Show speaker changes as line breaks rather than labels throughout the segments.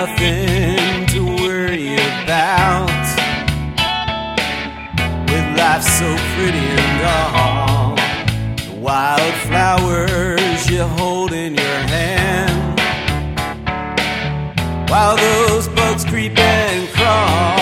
nothing to worry about. With life so pretty and all, the wildflowers you hold in your hand, while those bugs creep and crawl.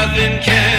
nothing can.